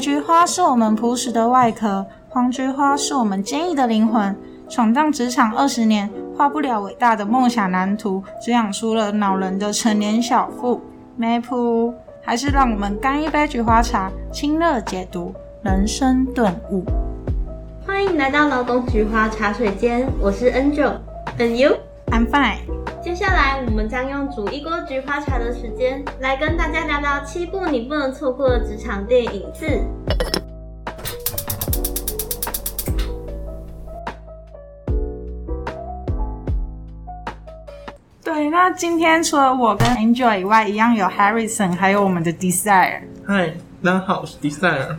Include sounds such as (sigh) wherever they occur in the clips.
菊花是我们朴实的外壳，黄菊花是我们坚毅的灵魂。闯荡职场二十年，画不了伟大的梦想蓝图，只养出了恼人的成年小腹。梅普，还是让我们干一杯菊花茶，清热解毒，人生顿悟。欢迎来到劳动菊花茶水间，我是 Angel，And you？I'm fine。接下来我们将用煮一锅菊花茶的时间，来跟大家聊聊七部你不能错过的职场电影四。对，那今天除了我跟 Angel 以外，一样有 Harrison，还有我们的 Desire。嗨，大家好，我是 Desire。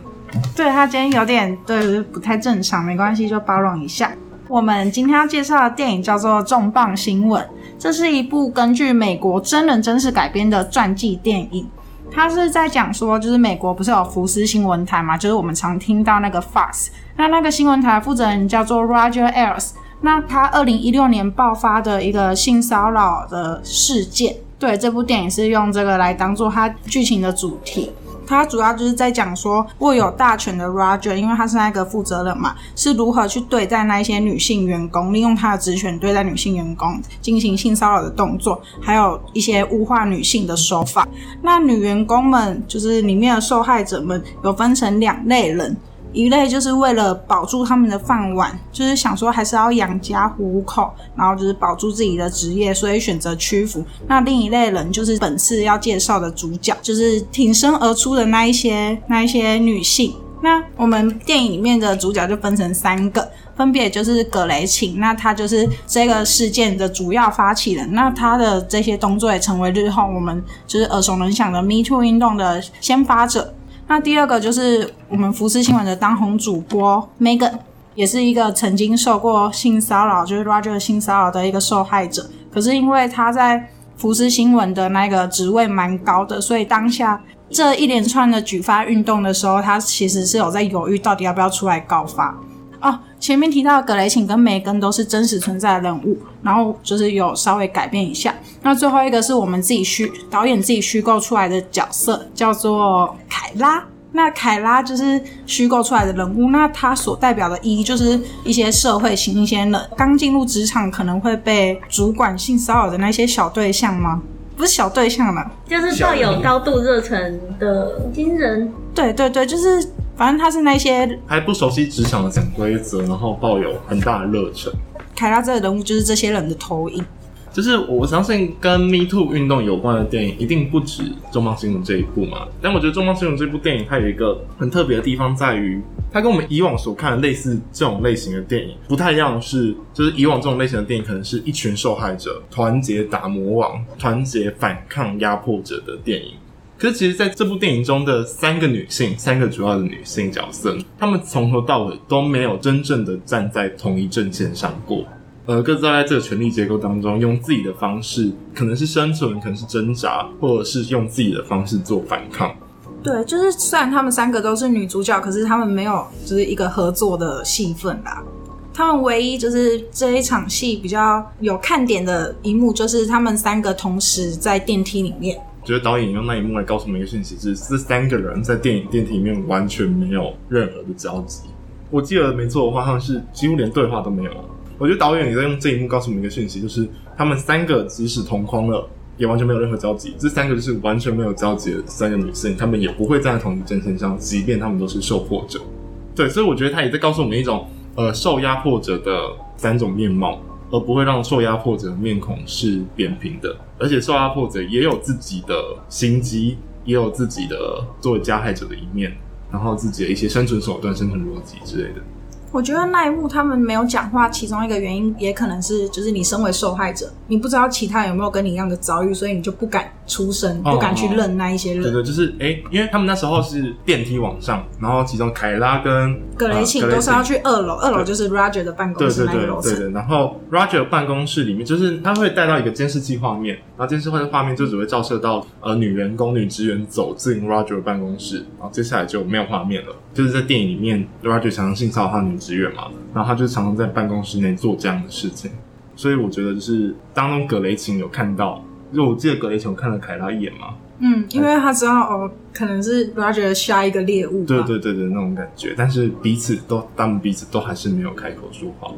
对，他今天有点对不太正常，没关系，就包容一下。我们今天要介绍的电影叫做《重磅新闻》，这是一部根据美国真人真事改编的传记电影。它是在讲说，就是美国不是有福斯新闻台嘛，就是我们常听到那个 Fox。那那个新闻台负责人叫做 Roger Ailes。那他二零一六年爆发的一个性骚扰的事件，对，这部电影是用这个来当做他剧情的主题。他主要就是在讲说，握有大权的 Roger，因为他是那个负责人嘛，是如何去对待那一些女性员工，利用他的职权对待女性员工进行性骚扰的动作，还有一些物化女性的手法。那女员工们就是里面的受害者们，有分成两类人。一类就是为了保住他们的饭碗，就是想说还是要养家糊口，然后就是保住自己的职业，所以选择屈服。那另一类人就是本次要介绍的主角，就是挺身而出的那一些那一些女性。那我们电影里面的主角就分成三个，分别就是葛雷琴，那她就是这个事件的主要发起人，那她的这些动作也成为日后我们就是耳熟能详的 Me Too 运动的先发者。那第二个就是我们福斯新闻的当红主播 Megan，也是一个曾经受过性骚扰，就是 Roger 性骚扰的一个受害者。可是因为他在福斯新闻的那个职位蛮高的，所以当下这一连串的举发运动的时候，他其实是有在犹豫到底要不要出来告发。哦，前面提到的葛雷琴跟梅根都是真实存在的人物，然后就是有稍微改变一下。那最后一个是我们自己虚导演自己虚构出来的角色，叫做凯拉。那凯拉就是虚构出来的人物，那他所代表的意义就是一些社会新鲜人刚进入职场可能会被主管性骚扰的那些小对象吗？不是小对象了，就是抱有高度热忱的新人。对对对，就是。反正他是那些还不熟悉职场的潜规则，然后抱有很大的热忱。凯拉这个人物就是这些人的投影。就是我相信跟 Me Too 运动有关的电影一定不止《重磅新闻》这一部嘛。但我觉得《重磅新闻》这部电影它有一个很特别的地方，在于它跟我们以往所看的类似这种类型的电影不太一样的是，就是以往这种类型的电影可能是一群受害者团结打魔王，团结反抗压迫者的电影。可是，其实在这部电影中的三个女性，三个主要的女性角色，她们从头到尾都没有真正的站在同一阵线上过，呃，各自在这个权力结构当中，用自己的方式，可能是生存，可能是挣扎，或者是用自己的方式做反抗。对，就是虽然她们三个都是女主角，可是她们没有就是一个合作的戏份啦。她们唯一就是这一场戏比较有看点的一幕，就是她们三个同时在电梯里面。觉得导演用那一幕来告诉我们一个讯息，是这三个人在电影电梯里面完全没有任何的交集。我记得没错的话，他们是几乎连对话都没有。我觉得导演也在用这一幕告诉我们一个讯息，就是他们三个即使同框了，也完全没有任何交集。这三个就是完全没有交集的三个女性，他们也不会站在同一阵线上，即便他们都是受迫者。对，所以我觉得他也在告诉我们一种，呃，受压迫者的三种面貌。而不会让受压迫者面孔是扁平的，而且受压迫者也有自己的心机，也有自己的作为加害者的一面，然后自己的一些生存手段、生存逻辑之类的。我觉得那一幕他们没有讲话，其中一个原因也可能是，就是你身为受害者，你不知道其他人有没有跟你一样的遭遇，所以你就不敢出声，不敢去认那一些人。对对，就是哎、欸，因为他们那时候是电梯往上，然后其中凯拉跟葛雷琴都是要去二楼，二楼就是 Roger 的办公室那个楼层。对对对对对，然后 Roger 办公室里面，就是他会带到一个监视器画面，然后监视器画面就只会照射到呃女员工、女职员走进 Roger 办公室，然后接下来就没有画面了。就是在电影里面，Roger 常常性骚扰他女职员嘛，然后他就常常在办公室内做这样的事情，所以我觉得就是当中葛雷琴有看到，就我记得葛雷琴有看了凯拉一眼嘛，嗯，因为他知道哦，可能是 Roger 下一个猎物。对对对对，那种感觉。但是彼此都，他们彼此都还是没有开口说话。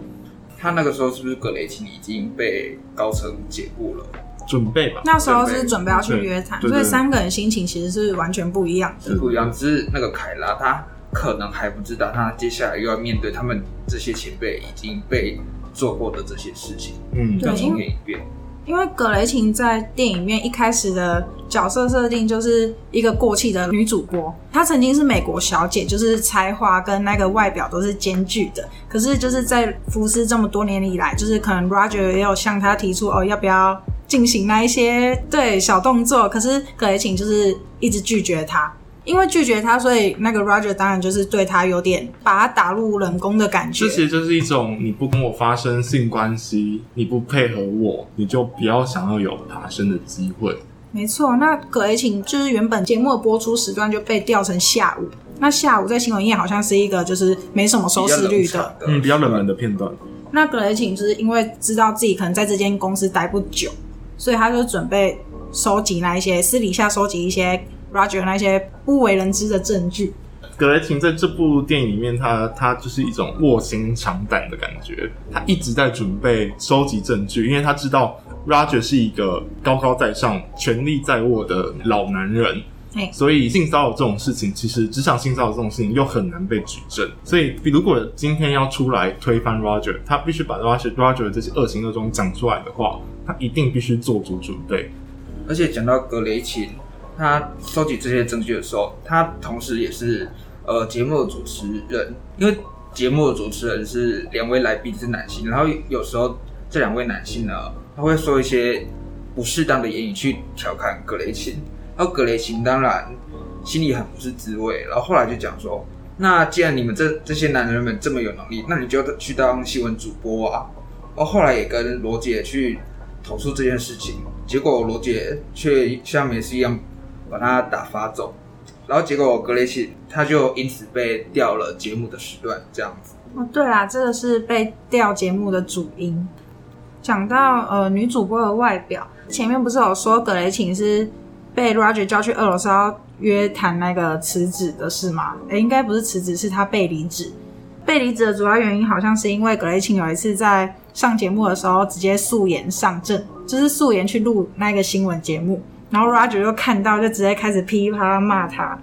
他那个时候是不是葛雷琴已经被高层解雇了？准备吧，那时候是准备要去约谈，所以三个人心情其实是完全不一样的。是不一样，只是那个凯拉他可能还不知道，他接下来又要面对他们这些前辈已经被做过的这些事情。嗯，对，一遍一遍。因为葛雷琴在电影院一开始的角色设定就是一个过气的女主播，她曾经是美国小姐，就是才华跟那个外表都是兼具的。可是就是在福斯这么多年以来，就是可能 Roger 也有向她提出哦，要不要进行那一些对小动作，可是葛雷琴就是一直拒绝她。因为拒绝他，所以那个 Roger 当然就是对他有点把他打入冷宫的感觉。这其实就是一种你不跟我发生性关系，你不配合我，你就不要想要有爬升的机会。没错，那葛雷琴就是原本节目的播出时段就被调成下午。那下午在新闻业好像是一个就是没什么收视率的，的嗯，比较冷门的片段。那葛雷琴就是因为知道自己可能在这间公司待不久，所以他就准备收集那一些私底下收集一些。Roger 那些不为人知的证据，葛雷琴在这部电影里面他，他他就是一种卧薪尝胆的感觉，他一直在准备收集证据，因为他知道 Roger 是一个高高在上、权力在握的老男人，嘿。所以性骚扰这种事情，其实职场性骚扰这种事情又很难被举证，所以如果今天要出来推翻 Roger，他必须把 Roger Roger 的这些恶行恶状讲出来的话，他一定必须做足准备，而且讲到格雷琴。他收集这些证据的时候，他同时也是呃节目的主持人，因为节目的主持人是两位来宾是男性，然后有时候这两位男性呢，他会说一些不适当的言语去调侃葛雷琴，然后葛雷琴当然心里很不是滋味，然后后来就讲说，那既然你们这这些男人们这么有能力，那你就去当新闻主播啊，然后后来也跟罗杰去投诉这件事情，结果罗杰却像没事一样。把他打发走，然后结果格雷琴他就因此被调了节目的时段，这样子。哦，对啦，这个是被调节目的主因。讲到呃女主播的外表，前面不是有说葛雷琴是被 Roger 叫去俄罗斯要约谈那个辞职的事吗？诶，应该不是辞职，是他被离职。被离职的主要原因好像是因为葛雷琴有一次在上节目的时候直接素颜上阵，就是素颜去录那个新闻节目。然后 Roger 就看到，就直接开始噼里啪啦骂他，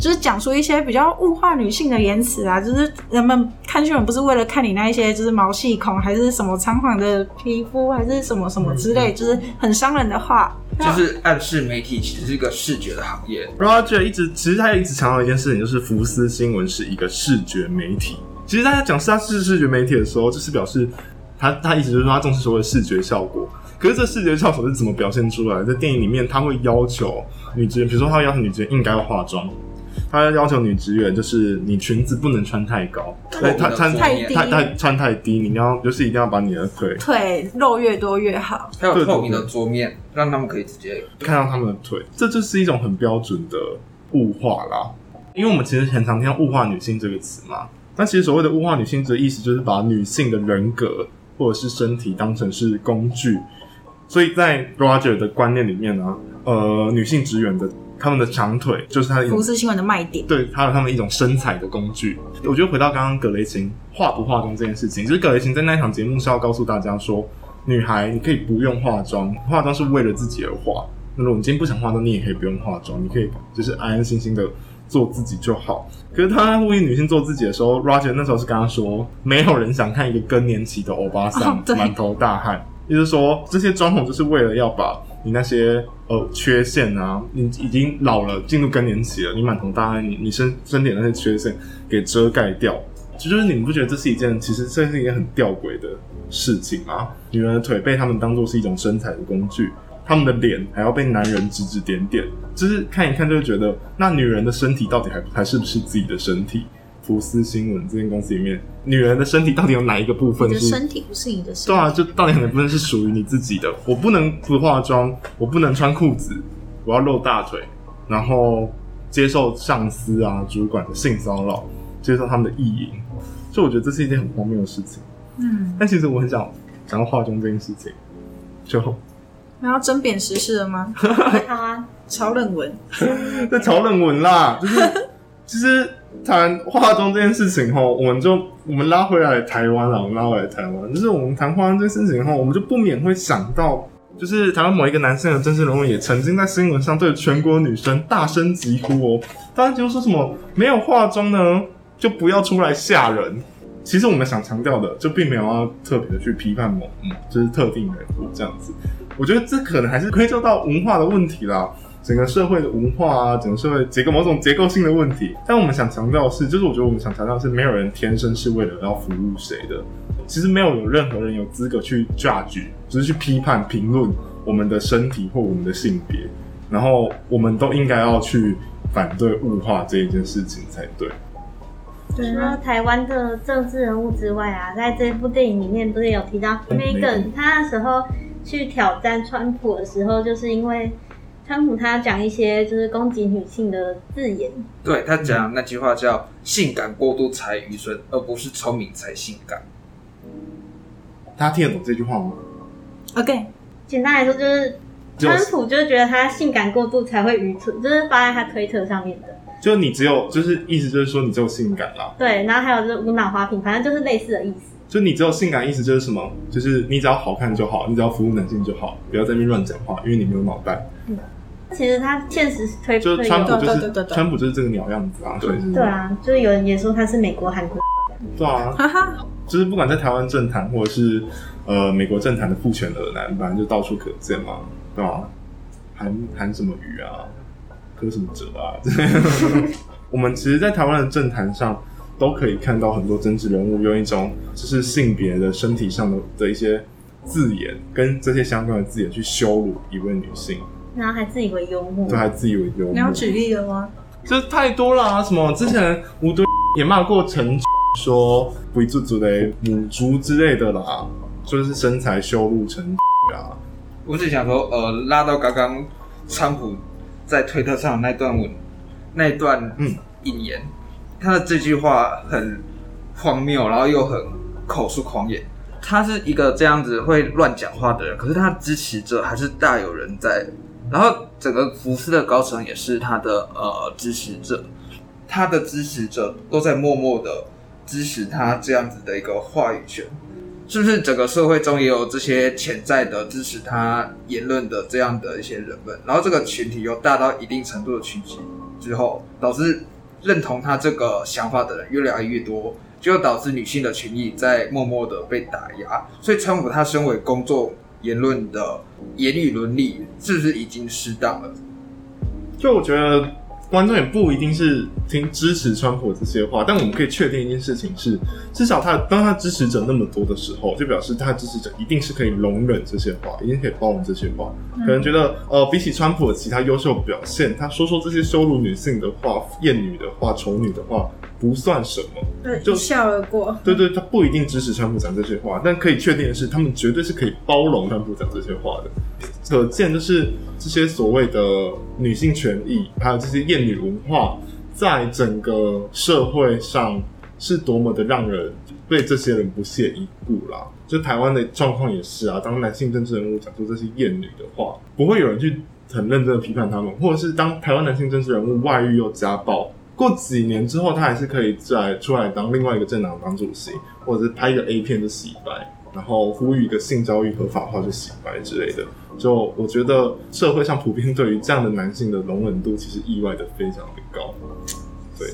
就是讲出一些比较物化女性的言辞啊，就是人们看新闻不是为了看你那一些就是毛细孔，还是什么苍黄的皮肤，还是什么什么之类，就是很伤人的话，就是暗示媒体其实是一个视觉的行业。Roger 一直其实他一直强调一件事情，就是福斯新闻是一个视觉媒体。其实大家讲是他是视觉媒体的时候，就是表示他他一直就是说他重视所谓的视觉效果。可是这视觉效果是怎么表现出来？在电影里面，他会要求女职员，比如说他会要求女职员应该要化妆，他要要求女职员就是你裙子不能穿太高，对，她穿太低，太太穿太低，你要就是一定要把你的腿腿露越多越好。还有透明的桌面，让他们可以直接看到他们的腿，这就是一种很标准的物化啦。因为我们其实很常听到物化女性这个词嘛，但其实所谓的物化女性，的意思就是把女性的人格或者是身体当成是工具。所以在 Roger 的观念里面呢，呃，女性职员的他们的长腿就是他的福斯新闻的卖点，对，还有他们一种身材的工具。我觉得回到刚刚葛雷琴化不化妆这件事情，就是葛雷琴在那一场节目是要告诉大家说，女孩你可以不用化妆，化妆是为了自己而化。那如果你今天不想化妆，你也可以不用化妆，你可以 (laughs) 就是安安心心的做自己就好。可是他呼吁女性做自己的时候，Roger 那时候是跟他说，没有人想看一个更年期的欧巴桑满头大汗。也就是说，这些妆容就是为了要把你那些呃缺陷啊，你已经老了，进入更年期了，你满头大汗，你你身身体那些缺陷给遮盖掉。就是你们不觉得这是一件其实这是一件很吊诡的事情吗？女人的腿被他们当做是一种身材的工具，他们的脸还要被男人指指点点，就是看一看就会觉得，那女人的身体到底还还是不是自己的身体？福斯新闻这间公司里面，女人的身体到底有哪一个部分是？你的身体不是你的身体。对啊，就到底哪部分是属于你自己的？我不能不化妆，我不能穿裤子，我要露大腿，然后接受上司啊、主管的性骚扰，接受他们的意淫，所以我觉得这是一件很荒谬的事情。嗯，但其实我很想想要化妆这件事情，就然后争贬时事了吗？(laughs) 他啊，炒冷文，(laughs) 在炒冷文啦，就是其实谈化妆这件事情齁，我们就我们拉回来台湾了，我们拉回来台湾，就是我们谈化妆这件事情齁，我们就不免会想到，就是台湾某一个男性的真实人物也曾经在新闻上对全国女生大声疾呼哦，大声疾呼说什么没有化妆呢，就不要出来吓人。其实我们想强调的，就并没有要特别的去批判某嗯，就是特定人物这样子。我觉得这可能还是归咎到文化的问题啦，整个社会的文化啊，整个社会结构某种结构性的问题。但我们想强调的是，就是我觉得我们想强调的是，没有人天生是为了要服务谁的。其实没有有任何人有资格去 judge，就是去批判评论我们的身体或我们的性别。然后我们都应该要去反对物化这一件事情才对。除了台湾的政治人物之外啊，在这部电影里面不是有提到 Megan，他那时候去挑战川普的时候，就是因为川普他讲一些就是攻击女性的字眼。对，他讲那句话叫“性感过度才愚蠢，而不是聪明才性感”。大家听得懂这句话吗？OK，简单来说就是川普就是觉得他性感过度才会愚蠢，就是发在他推特上面的。就你只有，就是意思就是说你只有性感啦。对，然后还有就是无脑花瓶，反正就是类似的意思。就你只有性感，意思就是什么？就是你只要好看就好，你只要服务男性就好，不要在那边乱讲话，因为你没有脑袋。嗯，其实他现实推就川普就是川普就是这个鸟样子啊，对对啊，就是有人也说他是美国韩国。对啊，就是不管在台湾政坛或者是呃美国政坛的父权儿男，反正就到处可见嘛，对吧？韩韩什么鱼啊？柯什么折啊？(laughs) 我们其实，在台湾的政坛上，都可以看到很多政治人物用一种就是性别的身体上的的一些字眼，跟这些相关的字眼去羞辱一位女性，然后还自以为幽默，对，还自以为幽默。你要举例了吗？这太多了啊！什么之前吴敦也骂过陈说“不足足的母猪”之类的啦，就是身材羞辱成啊。我只想说，呃，拉到刚刚川普。在推特上那段文，那段嗯引言，他的这句话很荒谬，然后又很口出狂言。他是一个这样子会乱讲话的人，可是他支持者还是大有人在。然后整个福斯的高层也是他的呃支持者，他的支持者都在默默的支持他这样子的一个话语权。是不是整个社会中也有这些潜在的支持他言论的这样的一些人们？然后这个群体又大到一定程度的群体之后，导致认同他这个想法的人越来越多，就导致女性的权益在默默的被打压。所以，川普他身为公众言论的言语伦理，是不是已经失当了？就我觉得。观众也不一定是听支持川普这些话，但我们可以确定一件事情是，至少他当他支持者那么多的时候，就表示他支持者一定是可以容忍这些话，一定可以包容这些话。可能觉得，呃，比起川普的其他优秀表现，他说说这些羞辱女性的话、厌女的话、丑女的话。不算什么，对，就一笑而过。对对，他不一定支持川普讲这些话，但可以确定的是，他们绝对是可以包容川普讲这些话的。可见，就是这些所谓的女性权益，还有这些厌女文化，在整个社会上是多么的让人被这些人不屑一顾啦。就台湾的状况也是啊，当男性政治人物讲出这些厌女的话，不会有人去很认真的批判他们，或者是当台湾男性政治人物外遇又家暴。过几年之后，他还是可以再出来当另外一个政党党主席，或者是拍一个 A 片就洗白，然后呼吁一个性交易合法化就洗白之类的。就我觉得社会上普遍对于这样的男性的容忍度，其实意外的非常的高。对，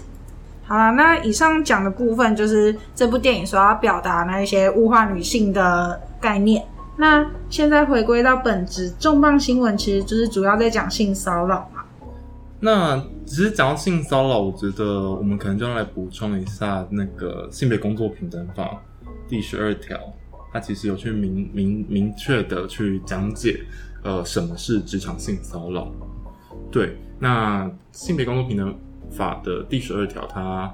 好啦，那以上讲的部分就是这部电影所要表达那一些物化女性的概念。那现在回归到本质，重磅新闻其实就是主要在讲性骚扰嘛。那只是讲到性骚扰，我觉得我们可能就要来补充一下那个性别工作平等法第十二条，它其实有去明明明确的去讲解，呃，什么是职场性骚扰。对，那性别工作平等法的第十二条，它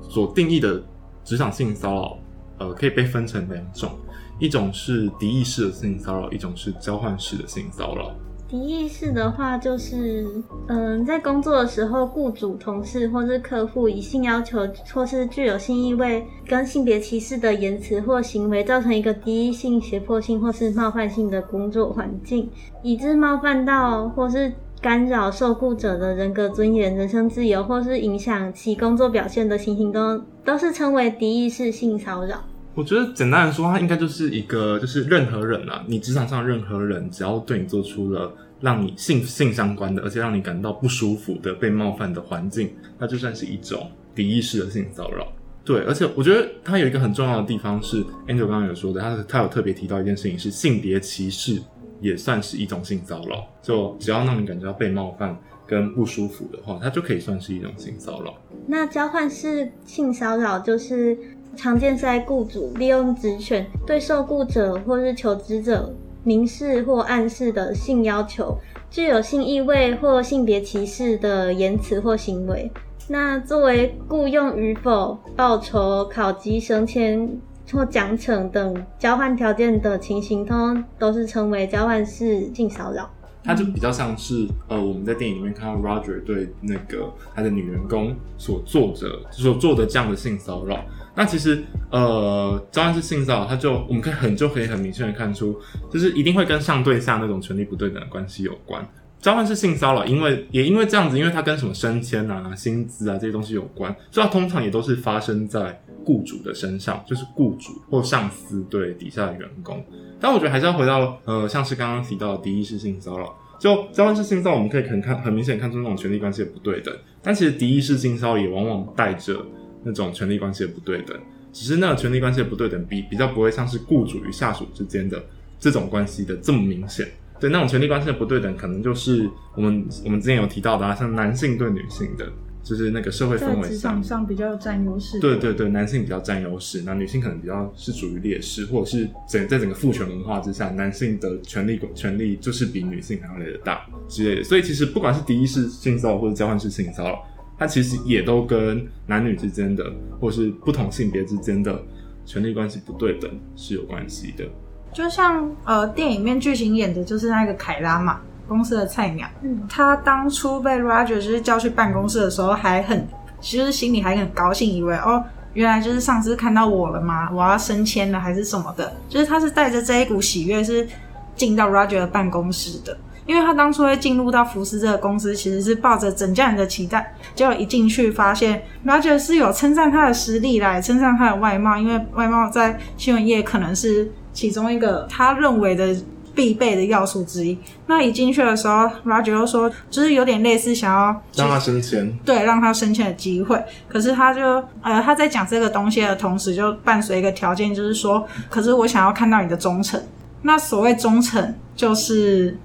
所定义的职场性骚扰，呃，可以被分成两种，一种是敌意式的性骚扰，一种是交换式的性骚扰。敌意式的话，就是嗯，在工作的时候，雇主、同事或是客户以性要求或是具有性意味跟性别歧视的言辞或行为，造成一个敌意性、胁迫性或是冒犯性的工作环境，以致冒犯到或是干扰受雇者的人格尊严、人身自由，或是影响其工作表现的情形都，都都是称为敌意式性骚扰。我觉得简单来说，它应该就是一个，就是任何人啊，你职场上任何人，只要对你做出了让你性性相关的，而且让你感到不舒服的被冒犯的环境，那就算是一种敌意式的性骚扰。对，而且我觉得它有一个很重要的地方是，Angel 刚刚有说的，他他有特别提到一件事情是性别歧视也算是一种性骚扰，就只要让你感觉到被冒犯跟不舒服的话，它就可以算是一种性骚扰。那交换式性骚扰就是。常见在雇主利用职权对受雇者或是求职者明示或暗示的性要求，具有性意味或性别歧视的言辞或行为。那作为雇佣与否、报酬、考绩、升迁或奖惩等交换条件的情形，通通都是称为交换式性骚扰。它就比较像是呃，我们在电影里面看到 Roger 对那个他的女员工所做着所做的这样的性骚扰。那其实，呃，交换式性骚扰，它就我们可以很就可以很明确的看出，就是一定会跟上对下那种权力不对等的关系有关。交换式性骚扰，因为也因为这样子，因为它跟什么升迁啊、薪资啊这些东西有关，所以它通常也都是发生在雇主的身上，就是雇主或上司对底下的员工。但我觉得还是要回到，呃，像是刚刚提到的敌意式性骚扰，就交换式性骚扰，我们可以很看很明显看出那种权力关系的不对等，但其实敌意式性骚扰也往往带着。那种权力关系的不对等，只是那个权力关系的不对等比比较不会像是雇主与下属之间的这种关系的这么明显。对，那种权力关系的不对等，可能就是我们我们之前有提到的啊，像男性对女性的，就是那个社会氛围上，职场上比较占优势。对对对，男性比较占优势，那女性可能比较是属于劣势，或者是整在整个父权文化之下，男性的权力权力就是比女性还要来的大之类的。所以其实不管是敌意式性骚扰或者交换式性骚扰。它其实也都跟男女之间的，或是不同性别之间的权力关系不对等是有关系的。就像呃，电影里面剧情演的就是那个凯拉嘛，公司的菜鸟。嗯，他当初被 Roger 就是叫去办公室的时候，还很其实心里还很高兴，以为哦，原来就是上司看到我了吗？我要升迁了还是什么的？就是他是带着这一股喜悦是进到 Roger 的办公室的。因为他当初会进入到福斯这个公司，其实是抱着整家人的期待，结果一进去发现，Roger 是有称赞他的实力来称赞他的外貌，因为外貌在新闻业可能是其中一个他认为的必备的要素之一。那一进去的时候，Roger 又说，就是有点类似想要让他升迁，对，让他升迁的机会。可是他就呃他在讲这个东西的同时，就伴随一个条件，就是说，可是我想要看到你的忠诚。那所谓忠诚，就是。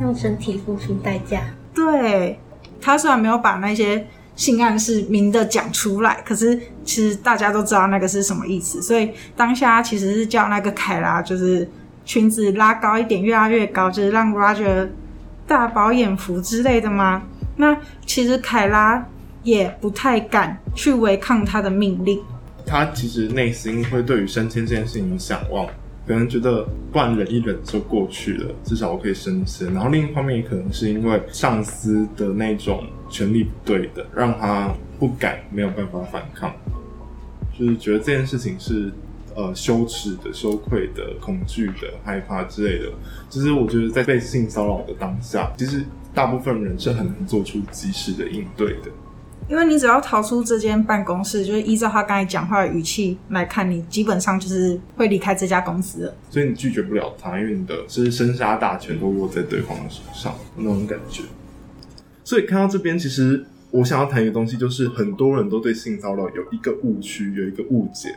用身体付出代价。对，他虽然没有把那些性暗示明的讲出来，可是其实大家都知道那个是什么意思。所以当下其实是叫那个凯拉，就是裙子拉高一点，越拉越高，就是让 Roger 大饱眼福之类的吗？那其实凯拉也不太敢去违抗他的命令。他其实内心会对于升迁这件事情想望。可能觉得不然忍一忍就过去了，至少我可以升迁。然后另一方面也可能是因为上司的那种权力不对的，让他不敢，没有办法反抗，就是觉得这件事情是呃羞耻的、羞愧的、恐惧的、害怕之类的。其实我觉得在被性骚扰的当下，其实大部分人是很难做出及时的应对的。因为你只要逃出这间办公室，就是依照他刚才讲话的语气来看，你基本上就是会离开这家公司。所以你拒绝不了他，因为你的就是生杀大权都落在对方的手上，那种感觉。所以看到这边，其实我想要谈一个东西，就是很多人都对性骚扰有一个误区，有一个误解。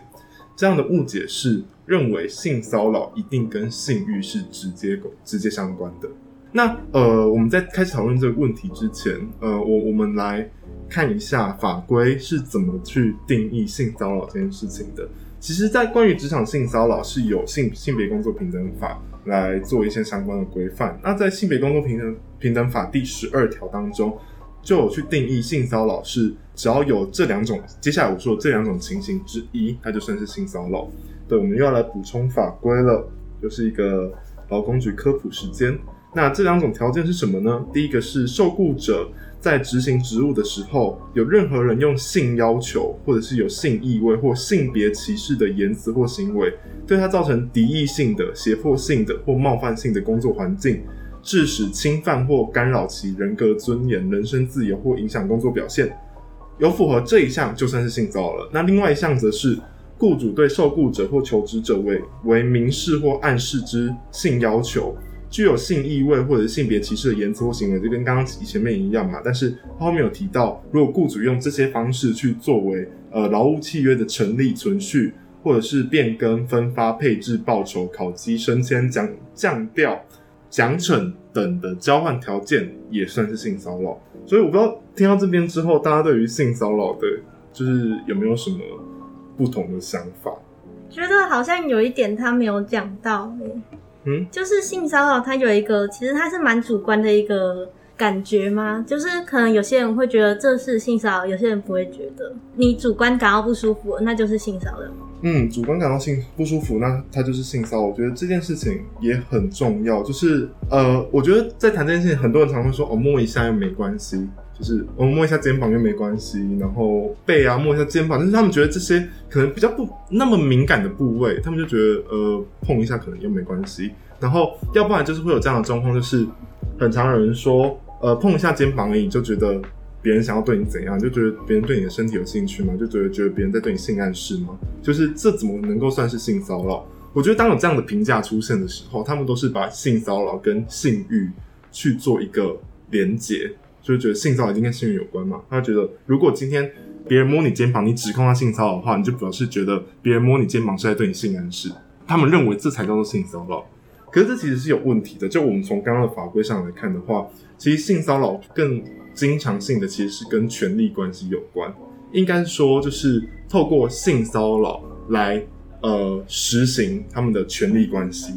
这样的误解是认为性骚扰一定跟性欲是直接直接相关的。那呃，我们在开始讨论这个问题之前，呃，我我们来。看一下法规是怎么去定义性骚扰这件事情的。其实，在关于职场性骚扰是有性性别工作平等法来做一些相关的规范。那在性别工作平等平等法第十二条当中，就有去定义性骚扰是只要有这两种，接下来我说的这两种情形之一，它就算是性骚扰。对，我们又要来补充法规了，就是一个劳工局科普时间。那这两种条件是什么呢？第一个是受雇者在执行职务的时候，有任何人用性要求，或者是有性意味或性别歧视的言辞或行为，对他造成敌意性的、胁迫性的或冒犯性的工作环境，致使侵犯或干扰其人格尊严、人身自由或影响工作表现，有符合这一项就算是性骚扰了。那另外一项则是雇主对受雇者或求职者为为明示或暗示之性要求。具有性意味或者性别歧视的言辞或行为，就跟刚刚前面一样嘛。但是他后面有提到，如果雇主用这些方式去作为呃劳务契约的成立、存续，或者是变更、分发、配置、报酬、考绩、升迁、降降调、奖惩等的交换条件，也算是性骚扰。所以我不知道听到这边之后，大家对于性骚扰的，就是有没有什么不同的想法？觉得好像有一点他没有讲到嗯，就是性骚扰，它有一个，其实它是蛮主观的一个感觉吗？就是可能有些人会觉得这是性骚扰，有些人不会觉得。你主观感到不舒服，那就是性骚扰。嗯，主观感到性不舒服，那它就是性骚扰。我觉得这件事情也很重要。就是呃，我觉得在谈这件事情，很多人常会说，哦，摸一下又没关系，就是我摸一下肩膀又没关系，然后背啊摸一下肩膀，但是他们觉得这些可能比较不那么敏感的部位，他们就觉得呃碰一下可能又没关系。然后要不然就是会有这样的状况，就是很常有人说，呃，碰一下肩膀而已，就觉得。别人想要对你怎样，就觉得别人对你的身体有兴趣吗？就觉得觉得别人在对你性暗示吗？就是这怎么能够算是性骚扰？我觉得当有这样的评价出现的时候，他们都是把性骚扰跟性欲去做一个连结，就觉得性骚扰一定跟性欲有关嘛。他觉得如果今天别人摸你肩膀，你指控他性骚扰的话，你就表示觉得别人摸你肩膀是在对你性暗示。他们认为这才叫做性骚扰。可是这其实是有问题的。就我们从刚刚的法规上来看的话，其实性骚扰更经常性的其实是跟权力关系有关，应该说就是透过性骚扰来呃实行他们的权力关系。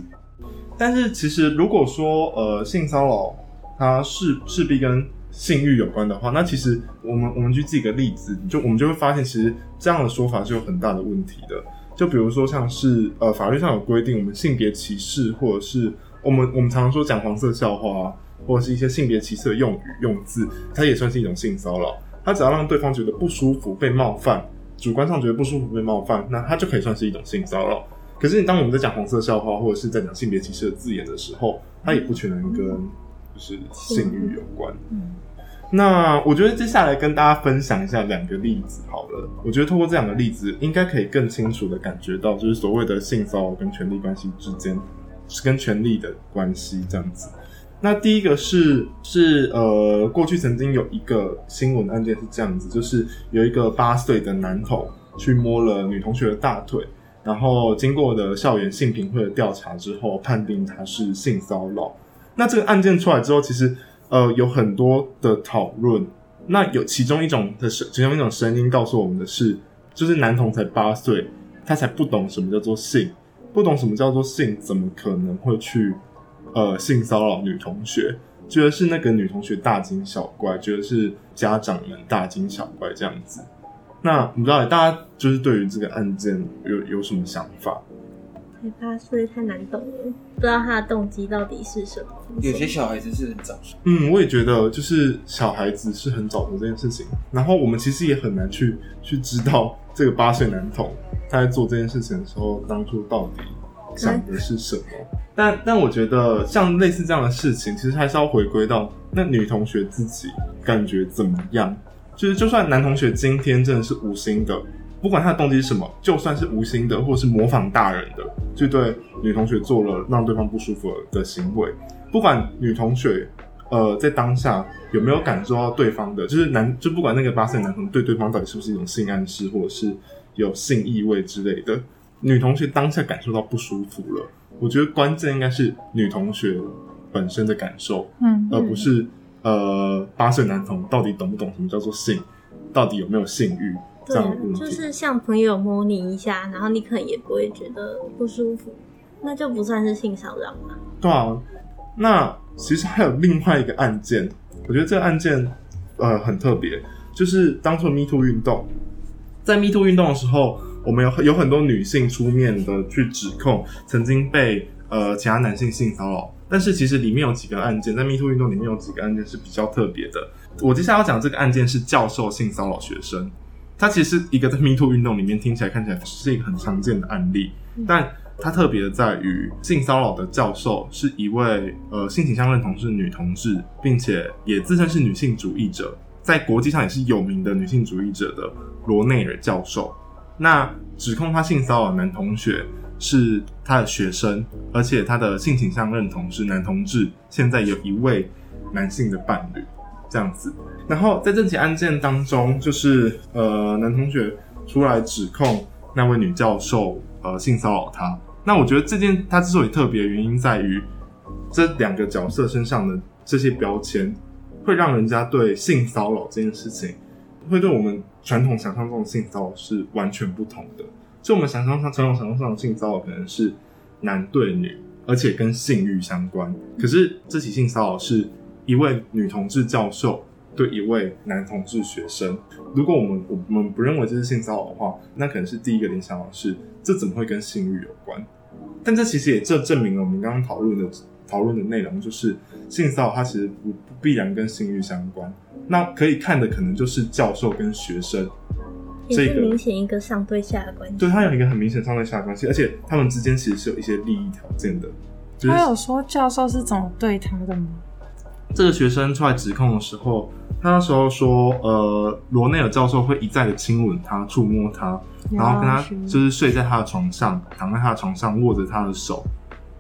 但是其实如果说呃性骚扰它势势必跟性欲有关的话，那其实我们我们去举一个例子，就我们就会发现其实这样的说法是有很大的问题的。就比如说像是呃法律上有规定，我们性别歧视或者是我们我们常常说讲黄色笑话啊。或者是一些性别歧视的用语用字，它也算是一种性骚扰。它只要让对方觉得不舒服、被冒犯，主观上觉得不舒服、被冒犯，那它就可以算是一种性骚扰。可是，你当我们在讲黄色笑话或者是在讲性别歧视的字眼的时候，它也不全能跟就是性欲有关。嗯，那我觉得接下来跟大家分享一下两个例子好了。我觉得透过这两个例子，应该可以更清楚的感觉到，就是所谓的性骚扰跟权力关系之间是跟权力的关系这样子。那第一个是是呃，过去曾经有一个新闻案件是这样子，就是有一个八岁的男童去摸了女同学的大腿，然后经过的校园性评会的调查之后，判定他是性骚扰。那这个案件出来之后，其实呃有很多的讨论。那有其中一种的声，其中一种声音告诉我们的是，就是男童才八岁，他才不懂什么叫做性，不懂什么叫做性，怎么可能会去？呃，性骚扰女同学，觉得是那个女同学大惊小怪，觉得是家长们大惊小怪这样子。那我不知道大家就是对于这个案件有有什么想法？才八岁太难懂了，不知道他的动机到底是什么。有些小孩子是很早熟。嗯，我也觉得就是小孩子是很早熟这件事情。然后我们其实也很难去去知道这个八岁男童他在做这件事情的时候，当初到底想的是什么。但但我觉得像类似这样的事情，其实还是要回归到那女同学自己感觉怎么样。就是就算男同学今天真的是无心的，不管他的动机是什么，就算是无心的，或是模仿大人的，就对女同学做了让对方不舒服的行为，不管女同学呃在当下有没有感受到对方的，就是男就不管那个八岁男童对对方到底是不是一种性暗示，或者是有性意味之类的，女同学当下感受到不舒服了。我觉得关键应该是女同学本身的感受，嗯，而不是呃八岁男童到底懂不懂什么叫做性，到底有没有性欲这样的问题。就是像朋友摸你一下，然后你可能也不会觉得不舒服，那就不算是性骚扰嘛。对啊，那其实还有另外一个案件，我觉得这个案件呃很特别，就是当初 Me Too 运动，在 Me Too 运动的时候。我们有有很多女性出面的去指控曾经被呃其他男性性骚扰，但是其实里面有几个案件，在 Me Too 运动里面有几个案件是比较特别的。我接下来要讲这个案件是教授性骚扰学生，它其实一个在 Me Too 运动里面听起来看起来是一个很常见的案例，但它特别的在于性骚扰的教授是一位呃性倾向认同是女同志，并且也自称是女性主义者，在国际上也是有名的女性主义者的罗内尔教授。那指控他性骚扰男同学。是他的学生，而且他的性倾向认同是男同志，现在有一位男性的伴侣，这样子。然后在这起案件当中，就是呃男同学出来指控那位女教授呃性骚扰他。那我觉得这件他之所以特别的原因在于这两个角色身上的这些标签，会让人家对性骚扰这件事情，会对我们传统想象中的性骚扰是完全不同的。就我们想象上，传统想象上的性骚扰可能是男对女，而且跟性欲相关。可是这起性骚扰是一位女同志教授对一位男同志学生。如果我们我们不认为这是性骚扰的话，那可能是第一个联想的是这怎么会跟性欲有关？但这其实也这证明了我们刚刚讨论的讨论的内容，就是性骚扰它其实不不必然跟性欲相关。那可以看的可能就是教授跟学生。这个明显一个上对下的关系，对，他有一个很明显上对下的关系，而且他们之间其实是有一些利益条件的。就是、他有说教授是怎么对他的吗？这个学生出来指控的时候，他那时候说，呃，罗内尔教授会一再的亲吻他、触摸他，然后跟他就是睡在他的床上，躺在他的床上，握着他的手，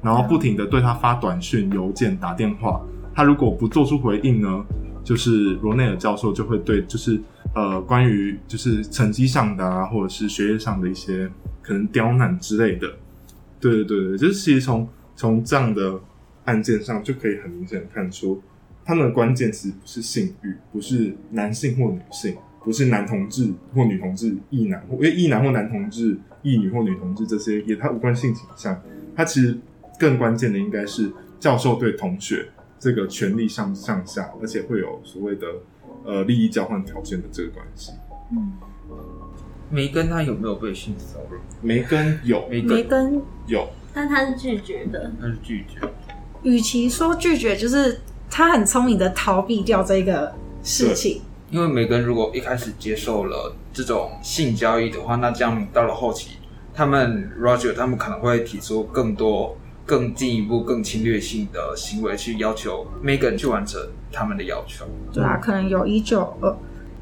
然后不停的对他发短讯、邮件、打电话。他如果不做出回应呢，就是罗内尔教授就会对，就是。呃，关于就是成绩上的啊，或者是学业上的一些可能刁难之类的，对对对对，就是其实从从这样的案件上就可以很明显看出，他们的关键词不是性欲，不是男性或女性，不是男同志或女同志、异男或因为异男或男同志、异女或女同志这些，也他无关性倾向，他其实更关键的应该是教授对同学这个权力上上下，而且会有所谓的。呃，利益交换条件的这个关系。嗯，梅根他有没有被性骚扰？梅根有，梅根有，但他是拒绝的。他是拒绝。与其说拒绝，就是他很聪明的逃避掉这个事情。因为梅根如果一开始接受了这种性交易的话，那这样到了后期，他们 Roger 他们可能会提出更多。更进一步、更侵略性的行为去要求 Megan 去完成他们的要求，对啊，可能有一就二。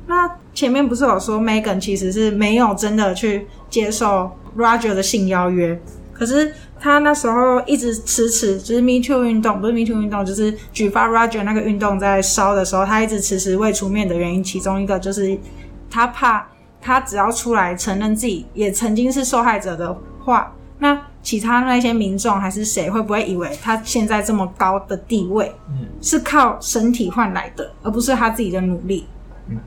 那前面不是有说 Megan 其实是没有真的去接受 Roger 的性邀约，可是他那时候一直迟迟，就是 Me Too 运动，不是 Me Too 运动，就是举发 Roger 那个运动在烧的时候，他一直迟迟未出面的原因，其中一个就是他怕他只要出来承认自己也曾经是受害者的话，那。其他那些民众还是谁会不会以为他现在这么高的地位，嗯，是靠身体换来的，而不是他自己的努力？嗯，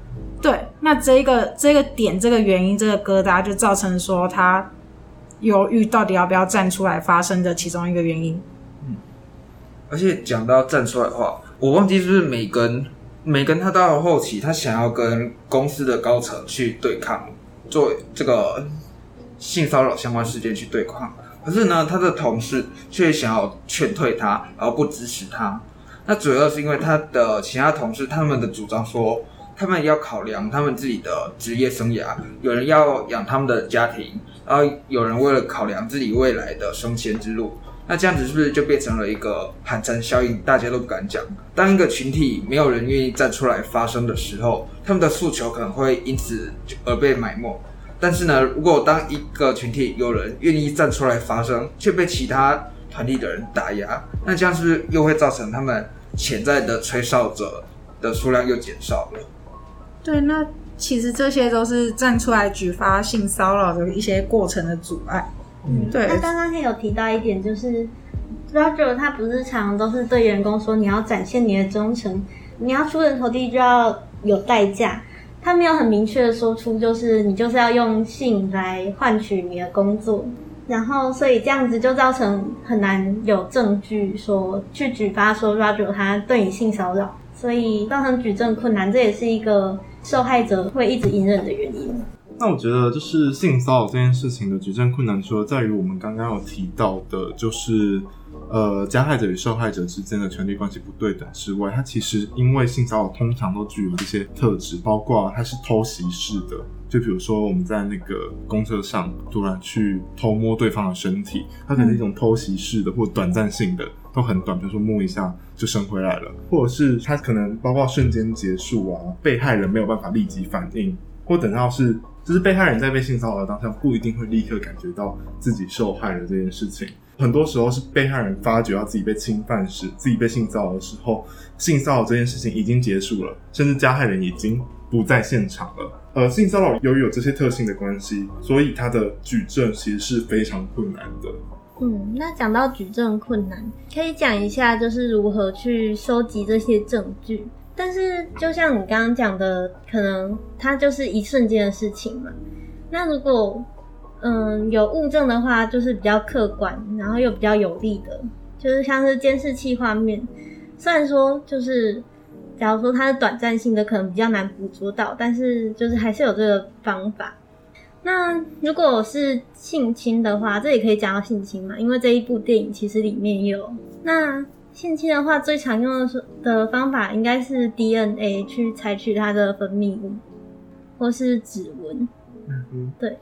对。那这个这个点，这个原因，这个疙瘩，就造成说他犹豫到底要不要站出来发声的其中一个原因。嗯，而且讲到站出来的话，我忘记是不是梅根，梅根他到了后期，他想要跟公司的高层去对抗，做这个性骚扰相关事件去对抗。可是呢，他的同事却想要劝退他，然后不支持他。那主要是因为他的其他同事他们的主张说，他们要考量他们自己的职业生涯，有人要养他们的家庭，然后有人为了考量自己未来的升迁之路。那这样子是不是就变成了一个寒蝉效应？大家都不敢讲。当一个群体没有人愿意站出来发声的时候，他们的诉求可能会因此而被埋没。但是呢，如果当一个群体有人愿意站出来发声，却被其他团体的人打压，那这样是不是又会造成他们潜在的吹哨者的数量又减少了？对，那其实这些都是站出来举发性骚扰的一些过程的阻碍。嗯，对。那刚刚也有提到一点，就是 Roger 他不是常常都是对员工说，你要展现你的忠诚，你要出人头地就要有代价。他没有很明确的说出，就是你就是要用性来换取你的工作，然后所以这样子就造成很难有证据说去举发说 Roger 他对你性骚扰，所以造成举证困难，这也是一个受害者会一直隐忍的原因。那我觉得就是性骚扰这件事情的举证困难，除了在于我们刚刚有提到的，就是呃加害者与受害者之间的权利关系不对等之外，它其实因为性骚扰通常都具有这些特质，包括它是偷袭式的，就比如说我们在那个公车上突然去偷摸对方的身体，它可能一种偷袭式的或短暂性的，都很短，比如说摸一下就升回来了，或者是它可能包括瞬间结束啊，被害人没有办法立即反应，或等到是。就是被害人在被性骚扰的当下，不一定会立刻感觉到自己受害了这件事情。很多时候是被害人发觉到自己被侵犯时，自己被性骚扰的时候，性骚扰这件事情已经结束了，甚至加害人已经不在现场了。呃，性骚扰由于有这些特性的关系，所以它的举证其实是非常困难的。嗯，那讲到举证困难，可以讲一下就是如何去收集这些证据。但是，就像你刚刚讲的，可能它就是一瞬间的事情嘛。那如果嗯有物证的话，就是比较客观，然后又比较有力的，就是像是监视器画面。虽然说就是，假如说它是短暂性的，可能比较难捕捉到，但是就是还是有这个方法。那如果是性侵的话，这也可以讲到性侵嘛，因为这一部电影其实里面有那。性侵的话，最常用的是的方法应该是 DNA 去采取它的分泌物，或是指纹。嗯嗯，对。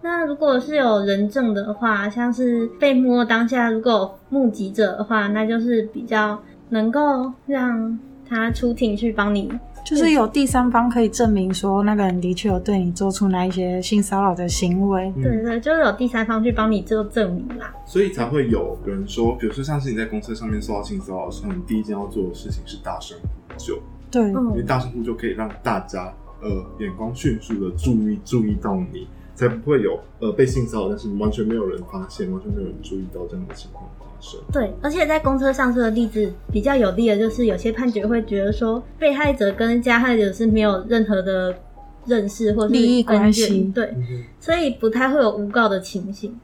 那如果是有人证的话，像是被摸当下，如果有目击者的话，那就是比较能够让他出庭去帮你。就是有第三方可以证明说那个人的确有对你做出那一些性骚扰的行为，对，对对，就是有第三方去帮你做证明啦。所以才会有人说，比如说像是你在公车上面受到性骚扰的时候，你第一件要做的事情是大声呼救，对，因为大声呼救可以让大家呃眼光迅速的注意注意到你，才不会有呃被性骚扰但是完全没有人发现，完全没有人注意到这样的情况。对，而且在公车上这个例子比较有利的，就是有些判决会觉得说，被害者跟加害者是没有任何的认识或是利益关系，对，所以不太会有诬告的情形。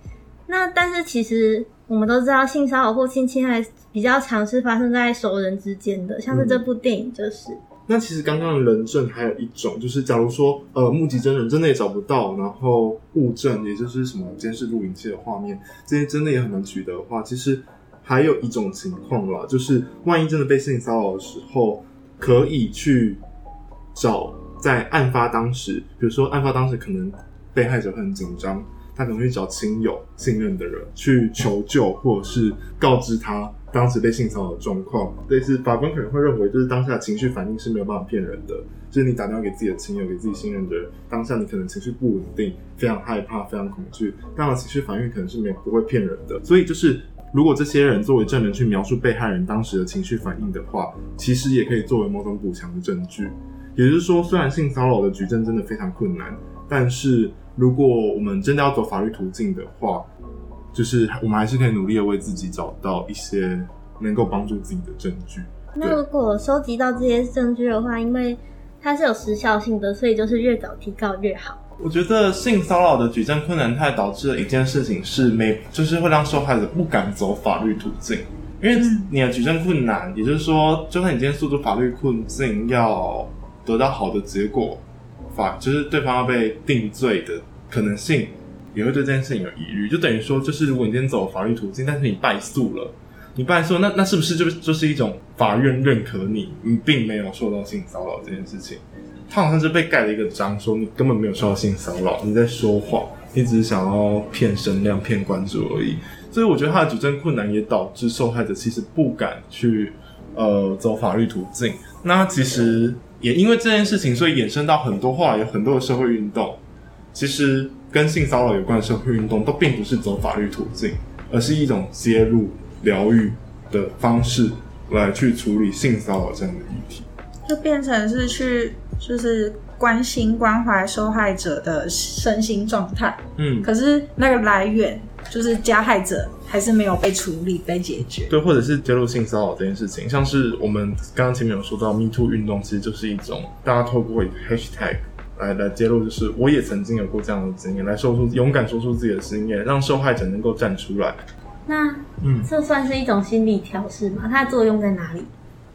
那但是其实我们都知道，性骚扰或性侵害比较常是发生在熟人之间的，像是这部电影就是。嗯那其实刚刚的人证还有一种，就是假如说，呃，目击证人真的也找不到，然后物证，也就是什么监视录影器的画面，这些真的也很难取得的话，其实还有一种情况啦，就是万一真的被性骚扰的时候，可以去找在案发当时，比如说案发当时可能被害者很紧张，他可能会找亲友、信任的人去求救，或者是告知他。当时被性骚扰的状况，类似法官可能会认为，就是当下情绪反应是没有办法骗人的。就是你打电话给自己的亲友，给自己信任的人，当下你可能情绪不稳定，非常害怕，非常恐惧，这样的情绪反应可能是没不会骗人的。所以就是，如果这些人作为证人去描述被害人当时的情绪反应的话，其实也可以作为某种补强的证据。也就是说，虽然性骚扰的举证真的非常困难，但是如果我们真的要走法律途径的话，就是我们还是可以努力的为自己找到一些能够帮助自己的证据。那如果收集到这些证据的话，因为它是有时效性的，所以就是越早提告越好。我觉得性骚扰的举证困难，它导致了一件事情是没，就是会让受害者不敢走法律途径，因为你的举证困难，也就是说，就算你今天诉诸法律困境，要得到好的结果，法就是对方要被定罪的可能性。也会对这件事情有疑虑，就等于说，就是如果你今天走法律途径，但是你败诉了，你败诉，那那是不是就就是一种法院认可你，你并没有受到性骚扰这件事情？他好像是被盖了一个章，说你根本没有受到性骚扰，你在说谎，你只是想要骗声量、骗关注而已。所以我觉得他的举证困难也导致受害者其实不敢去呃走法律途径。那其实也因为这件事情，所以衍生到很多后来有很多的社会运动，其实。跟性骚扰有关的社会运动都并不是走法律途径，而是一种介入疗愈的方式来去处理性骚扰这样的议题，就变成是去就是关心关怀受害者的身心状态。嗯，可是那个来源就是加害者还是没有被处理被解决。对，或者是揭露性骚扰这件事情，像是我们刚刚前面有说到 Me Too 运动，其实就是一种大家透过 Hashtag。来来揭露，就是我也曾经有过这样的经验，来说出勇敢说出自己的经验，让受害者能够站出来。那嗯，这算是一种心理调试吗？它的作用在哪里？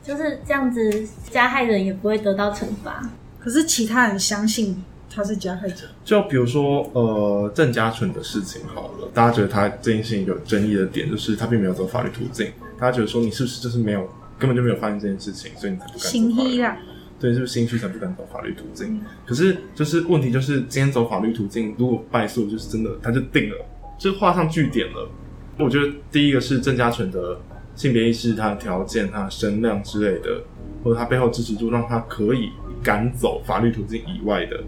就是这样子，加害人也不会得到惩罚。可是其他人相信他是加害者。就比如说，呃，郑家纯的事情好了，大家觉得他这件事情有争议的点，就是他并没有走法律途径。大家觉得说，你是不是就是没有，根本就没有发现这件事情，所以你才不敢走法律？心虚啦。对，就是心虚才不敢走法律途径？可是，就是问题就是，今天走法律途径，如果败诉，就是真的，他就定了，就画上句点了。我觉得第一个是郑家纯的性别意识、他的条件、他的声量之类的，或者他背后支持度，让他可以敢走法律途径以外的，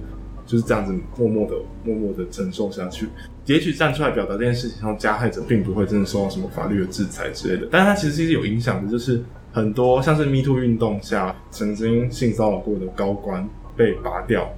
就是这样子默默的、默默的承受下去。也许站出来表达这件事情，然后加害者并不会真的受到什么法律的制裁之类的，但是他其实是有影响的，就是很多像是 Me Too 运动下曾经性骚扰过的高官被拔掉。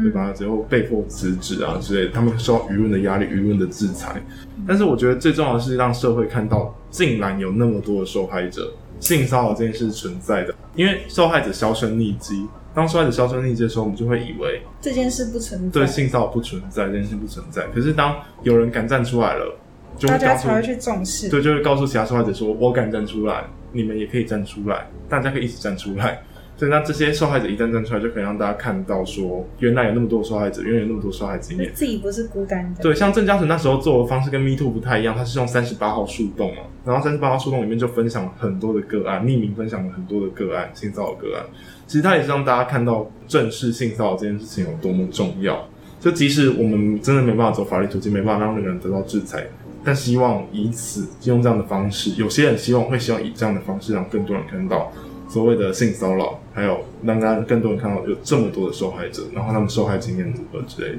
被拔掉之后被迫辞职啊之类的，他们受到舆论的压力、舆论的制裁。但是我觉得最重要的是让社会看到，竟然有那么多的受害者，性骚扰这件事存在的。因为受害者销声匿迹，当受害者销声匿迹的时候，我们就会以为这件事不存在，对，性骚扰不存在，这件事不存在。可是当有人敢站出来了，就大家才会去重视，对，就会告诉其他受害者说：“我敢站出来，你们也可以站出来，大家可以一起站出来。(laughs) ”所以，那这些受害者一旦站出来，就可以让大家看到说，原来有那么多受害者，原来有那么多受害经验，自己不是孤单的。对，像郑嘉诚那时候做的方式跟 Me Too 不太一样，他是用三十八号树洞嘛，然后三十八号树洞里面就分享了很多的个案，匿名分享了很多的个案，性骚扰个案。其实他也是让大家看到正视性骚扰这件事情有多么重要。就即使我们真的没办法走法律途径，没办法让那个人得到制裁，但希望以此用这样的方式，有些人希望会希望以这样的方式让更多人看到。所谓的性骚扰，还有让大家更多人看到有这么多的受害者，然后他们受害经验如何之类的。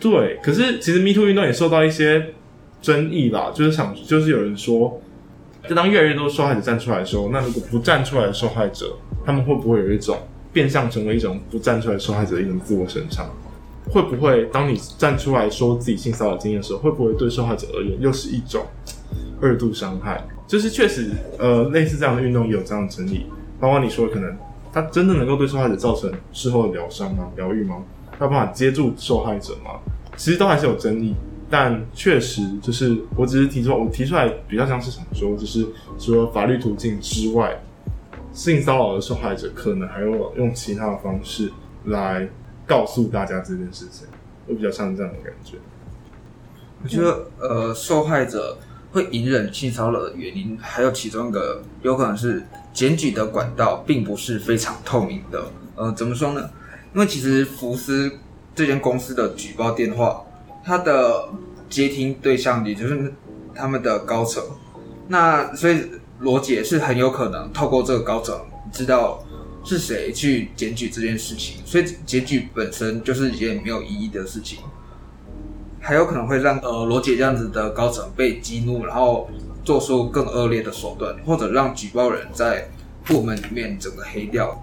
对，可是其实 Me Too 运动也受到一些争议啦，就是想，就是有人说，就当越来越多受害者站出来的时候，那如果不站出来的受害者，他们会不会有一种变相成为一种不站出来受害者的一种自我审查？会不会当你站出来说自己性骚扰经验的时候，会不会对受害者而言又是一种二度伤害？就是确实，呃，类似这样的运动也有这样的争议。包括你说，可能他真的能够对受害者造成事后的疗伤吗？疗愈吗？他有办法接住受害者吗？其实都还是有争议，但确实就是，我只是提出，我提出来比较像是想说，就是除了法律途径之外，性骚扰的受害者可能还有用其他的方式来告诉大家这件事情，我比较像这样的感觉。我觉得，呃，受害者。会隐忍性骚扰的原因，还有其中一个有可能是检举的管道并不是非常透明的。呃，怎么说呢？因为其实福斯这间公司的举报电话，它的接听对象也就是他们的高层，那所以罗杰是很有可能透过这个高层知道是谁去检举这件事情，所以检举本身就是一件没有意义的事情。还有可能会让呃罗杰这样子的高层被激怒，然后做出更恶劣的手段，或者让举报人在部门里面整个黑掉。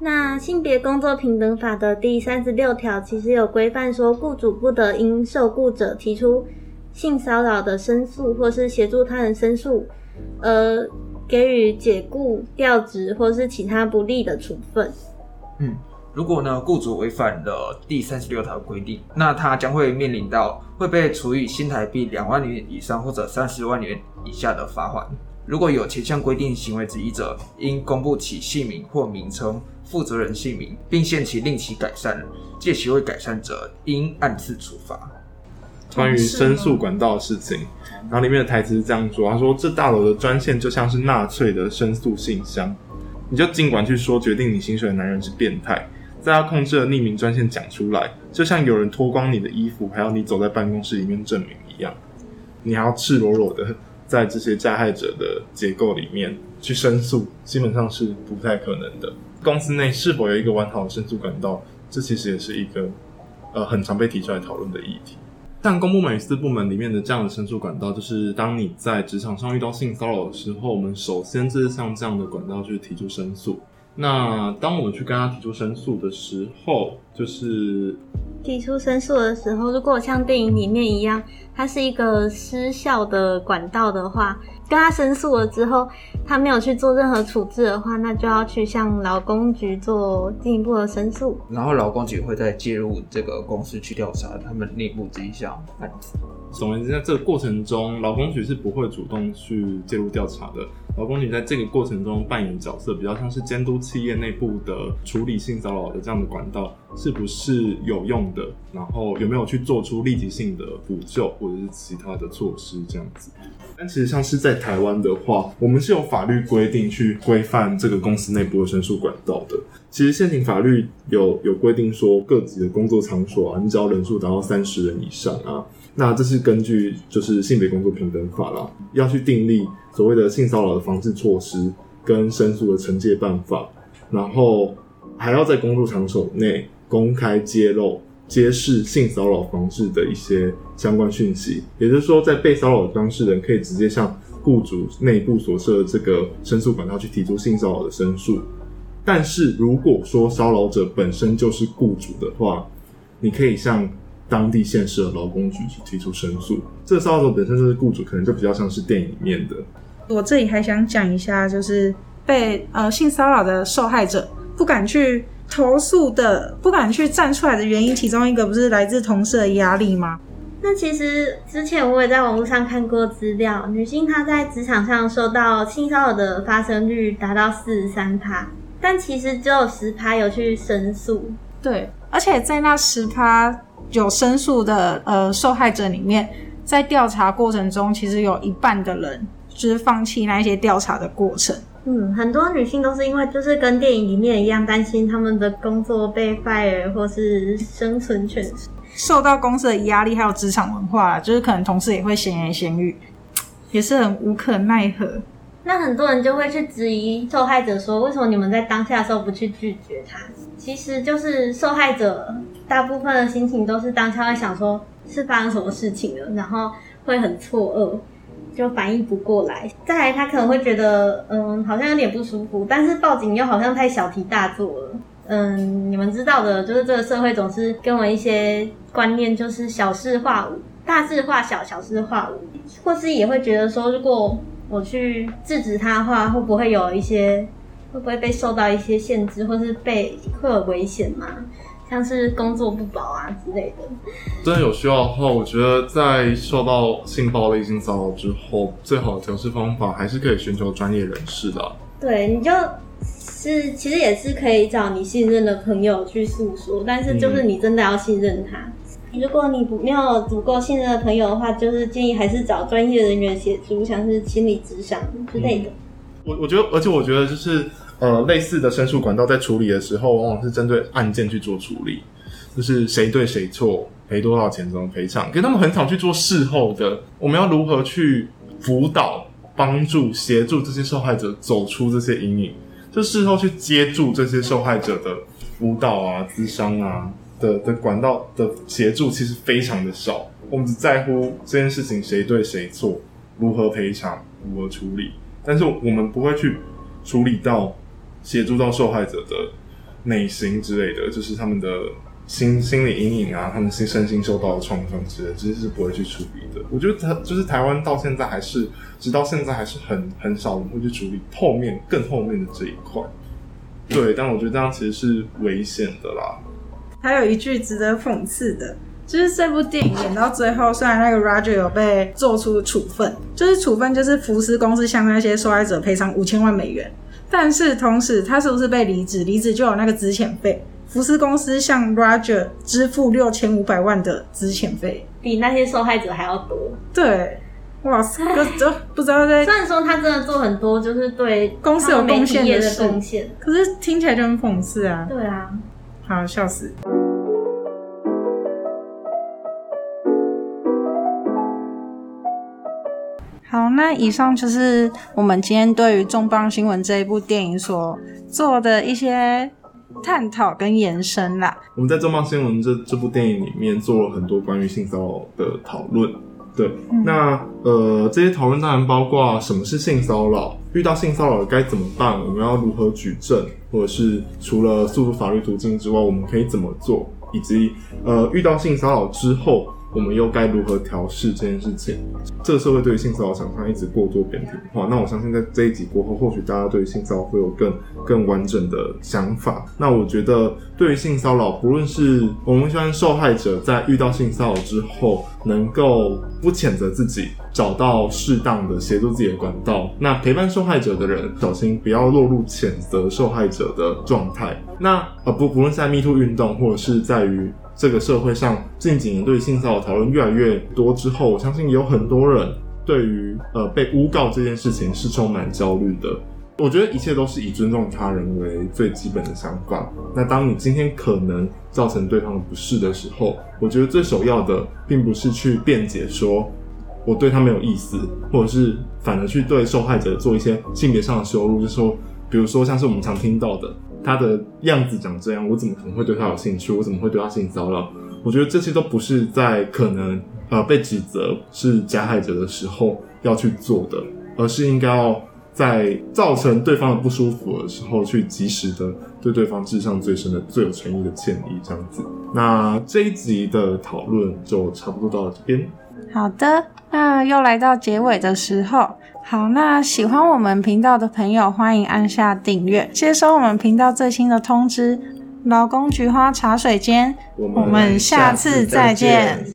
那性别工作平等法的第三十六条其实有规范说，雇主不得因受雇者提出性骚扰的申诉，或是协助他人申诉，而给予解雇、调职或是其他不利的处分。嗯。如果呢，雇主违反了第三十六条规定，那他将会面临到会被处以新台币两万元以上或者三十万元以下的罚款。如果有前项规定行为之一者，应公布其姓名或名称、负责人姓名，并限期令其改善，借期未改善者，应按次处罚。关于申诉管道的事情，然后里面的台词是这样说：他说，这大楼的专线就像是纳粹的申诉信箱，你就尽管去说，决定你薪水的男人是变态。在他控制的匿名专线讲出来，就像有人脱光你的衣服，还要你走在办公室里面证明一样，你还要赤裸裸的在这些加害者的结构里面去申诉，基本上是不太可能的。公司内是否有一个完好的申诉管道，这其实也是一个呃很常被提出来讨论的议题。但公部门与私部门里面的这样的申诉管道，就是当你在职场上遇到性骚扰的时候，我们首先就是像这样的管道去提出申诉。那当我们去跟他提出申诉的时候，就是提出申诉的时候，如果像电影里面一样，它是一个失效的管道的话，跟他申诉了之后，他没有去做任何处置的话，那就要去向劳工局做进一步的申诉。然后劳工局会再介入这个公司去调查他们内部这一项案子。总而言之，在这个过程中，劳工局是不会主动去介入调查的。劳工局在这个过程中扮演角色，比较像是监督企业内部的处理性骚扰的这样的管道是不是有用的，然后有没有去做出立即性的补救或者是其他的措施这样子。但其实像是在台湾的话，我们是有法律规定去规范这个公司内部的申诉管道的。其实现行法律有有规定说，各级的工作场所啊，你只要人数达到三十人以上啊。那这是根据就是性别工作平等法啦，要去订立所谓的性骚扰的防治措施跟申诉的惩戒办法，然后还要在工作场所内公开揭露、揭示性骚扰防治的一些相关讯息。也就是说，在被骚扰的当事人可以直接向雇主内部所设的这个申诉管道去提出性骚扰的申诉。但是如果说骚扰者本身就是雇主的话，你可以向当地县市的劳工局去提出申诉，这骚扰者本身就是雇主，可能就比较像是电影里面的。我这里还想讲一下，就是被呃性骚扰的受害者不敢去投诉的，不敢去站出来的原因，其中一个不是来自同事的压力吗？那其实之前我也在网络上看过资料，女性她在职场上受到性骚扰的发生率达到四十三趴，但其实只有十趴有去申诉。对，而且在那十趴。有申诉的呃受害者里面，在调查过程中，其实有一半的人就是放弃那些调查的过程。嗯，很多女性都是因为就是跟电影里面一样，担心他们的工作被 fire 或是生存权受到公司的压力，还有职场文化，就是可能同事也会闲言闲语，也是很无可奈何。那很多人就会去质疑受害者说，为什么你们在当下的时候不去拒绝他？其实就是受害者大部分的心情都是当下会想说，是发生什么事情了，然后会很错愕，就反应不过来。再来，他可能会觉得，嗯，好像有点不舒服，但是报警又好像太小题大做了。嗯，你们知道的，就是这个社会总是跟我一些观念，就是小事化无，大事化小，小事化无，或是也会觉得说，如果我去制止他的话，会不会有一些，会不会被受到一些限制，或是被会有危险吗？像是工作不保啊之类的。真的有需要的话，我觉得在受到性暴力、性骚扰之后，最好的调试方法还是可以寻求专业人士的。对，你就是其实也是可以找你信任的朋友去诉说，但是就是你真的要信任他。嗯如果你不没有足够信任的朋友的话，就是建议还是找专业人员协助，像是心理咨商之类的。我我觉得，而且我觉得就是呃，类似的申诉管道在处理的时候，往往是针对案件去做处理，就是谁对谁错，赔多少钱怎么赔偿。可是他们很少去做事后的，我们要如何去辅导、帮助、协助这些受害者走出这些阴影？就事后去接住这些受害者的辅导啊、咨商啊。的的管道的协助其实非常的少，我们只在乎这件事情谁对谁错，如何赔偿，如何处理，但是我们不会去处理到协助到受害者的内心之类的，就是他们的心心理阴影啊，他们心身心受到的创伤之类，其实是不会去处理的。我觉得他就是台湾到现在还是直到现在还是很很少人会去处理后面更后面的这一块。对，但我觉得这样其实是危险的啦。还有一句值得讽刺的，就是这部电影演到最后，虽然那个 Roger 有被做出处分，就是处分就是福斯公司向那些受害者赔偿五千万美元，但是同时他是不是被离职？离职就有那个资遣费，福斯公司向 Roger 支付六千五百万的资遣费，比那些受害者还要多。对，哇塞，这不知道在。(laughs) 虽然说他真的做很多，就是对公司有贡献的贡献，可是听起来就很讽刺啊。对啊。好，笑死！好，那以上就是我们今天对于《重磅新闻》这一部电影所做的一些探讨跟延伸啦。我们在《重磅新闻》这这部电影里面做了很多关于性骚扰的讨论。对，嗯、那呃，这些讨论当然包括什么是性骚扰，遇到性骚扰该怎么办，我们要如何举证，或者是除了诉诸法律途径之外，我们可以怎么做，以及呃，遇到性骚扰之后，我们又该如何调试这件事情？这个社会对于性骚扰想象一直过度扁平化。那我相信在这一集过后，或许大家对于性骚扰会有更更完整的想法。那我觉得，对于性骚扰，不论是我们希望受害者在遇到性骚扰之后，能够不谴责自己，找到适当的协助自己的管道。那陪伴受害者的人，小心不要落入谴责受害者的状态。那呃不，不论是在 MeToo 运动，或者是在于。这个社会上近几年对性骚扰讨论越来越多之后，我相信有很多人对于呃被诬告这件事情是充满焦虑的。我觉得一切都是以尊重他人为最基本的想法。那当你今天可能造成对方的不适的时候，我觉得最首要的并不是去辩解说我对他没有意思，或者是反而去对受害者做一些性别上的羞辱，就是说，比如说像是我们常听到的。他的样子长这样，我怎么可能会对他有兴趣？我怎么会对他性骚扰？我觉得这些都不是在可能呃被指责是加害者的时候要去做的，而是应该要在造成对方的不舒服的时候去及时的对对方致上最深的、最有诚意的歉意，这样子。那这一集的讨论就差不多到了这边。好的，那又来到结尾的时候。好，那喜欢我们频道的朋友，欢迎按下订阅，接收我们频道最新的通知。老公菊花茶水间，我们下次再见。